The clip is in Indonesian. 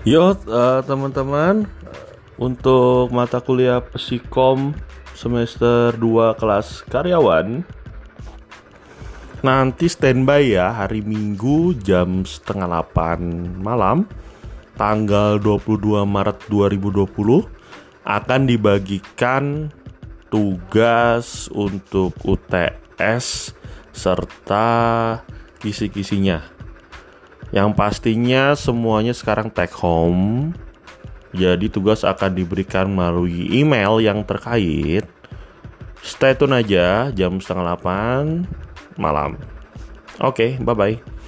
Yo uh, teman-teman Untuk mata kuliah psikom semester 2 kelas karyawan Nanti standby ya hari Minggu jam setengah 8 malam Tanggal 22 Maret 2020 Akan dibagikan tugas untuk UTS serta kisi-kisinya yang pastinya semuanya sekarang take home. Jadi tugas akan diberikan melalui email yang terkait. Stay tune aja jam setengah 8 malam. Oke, okay, bye-bye.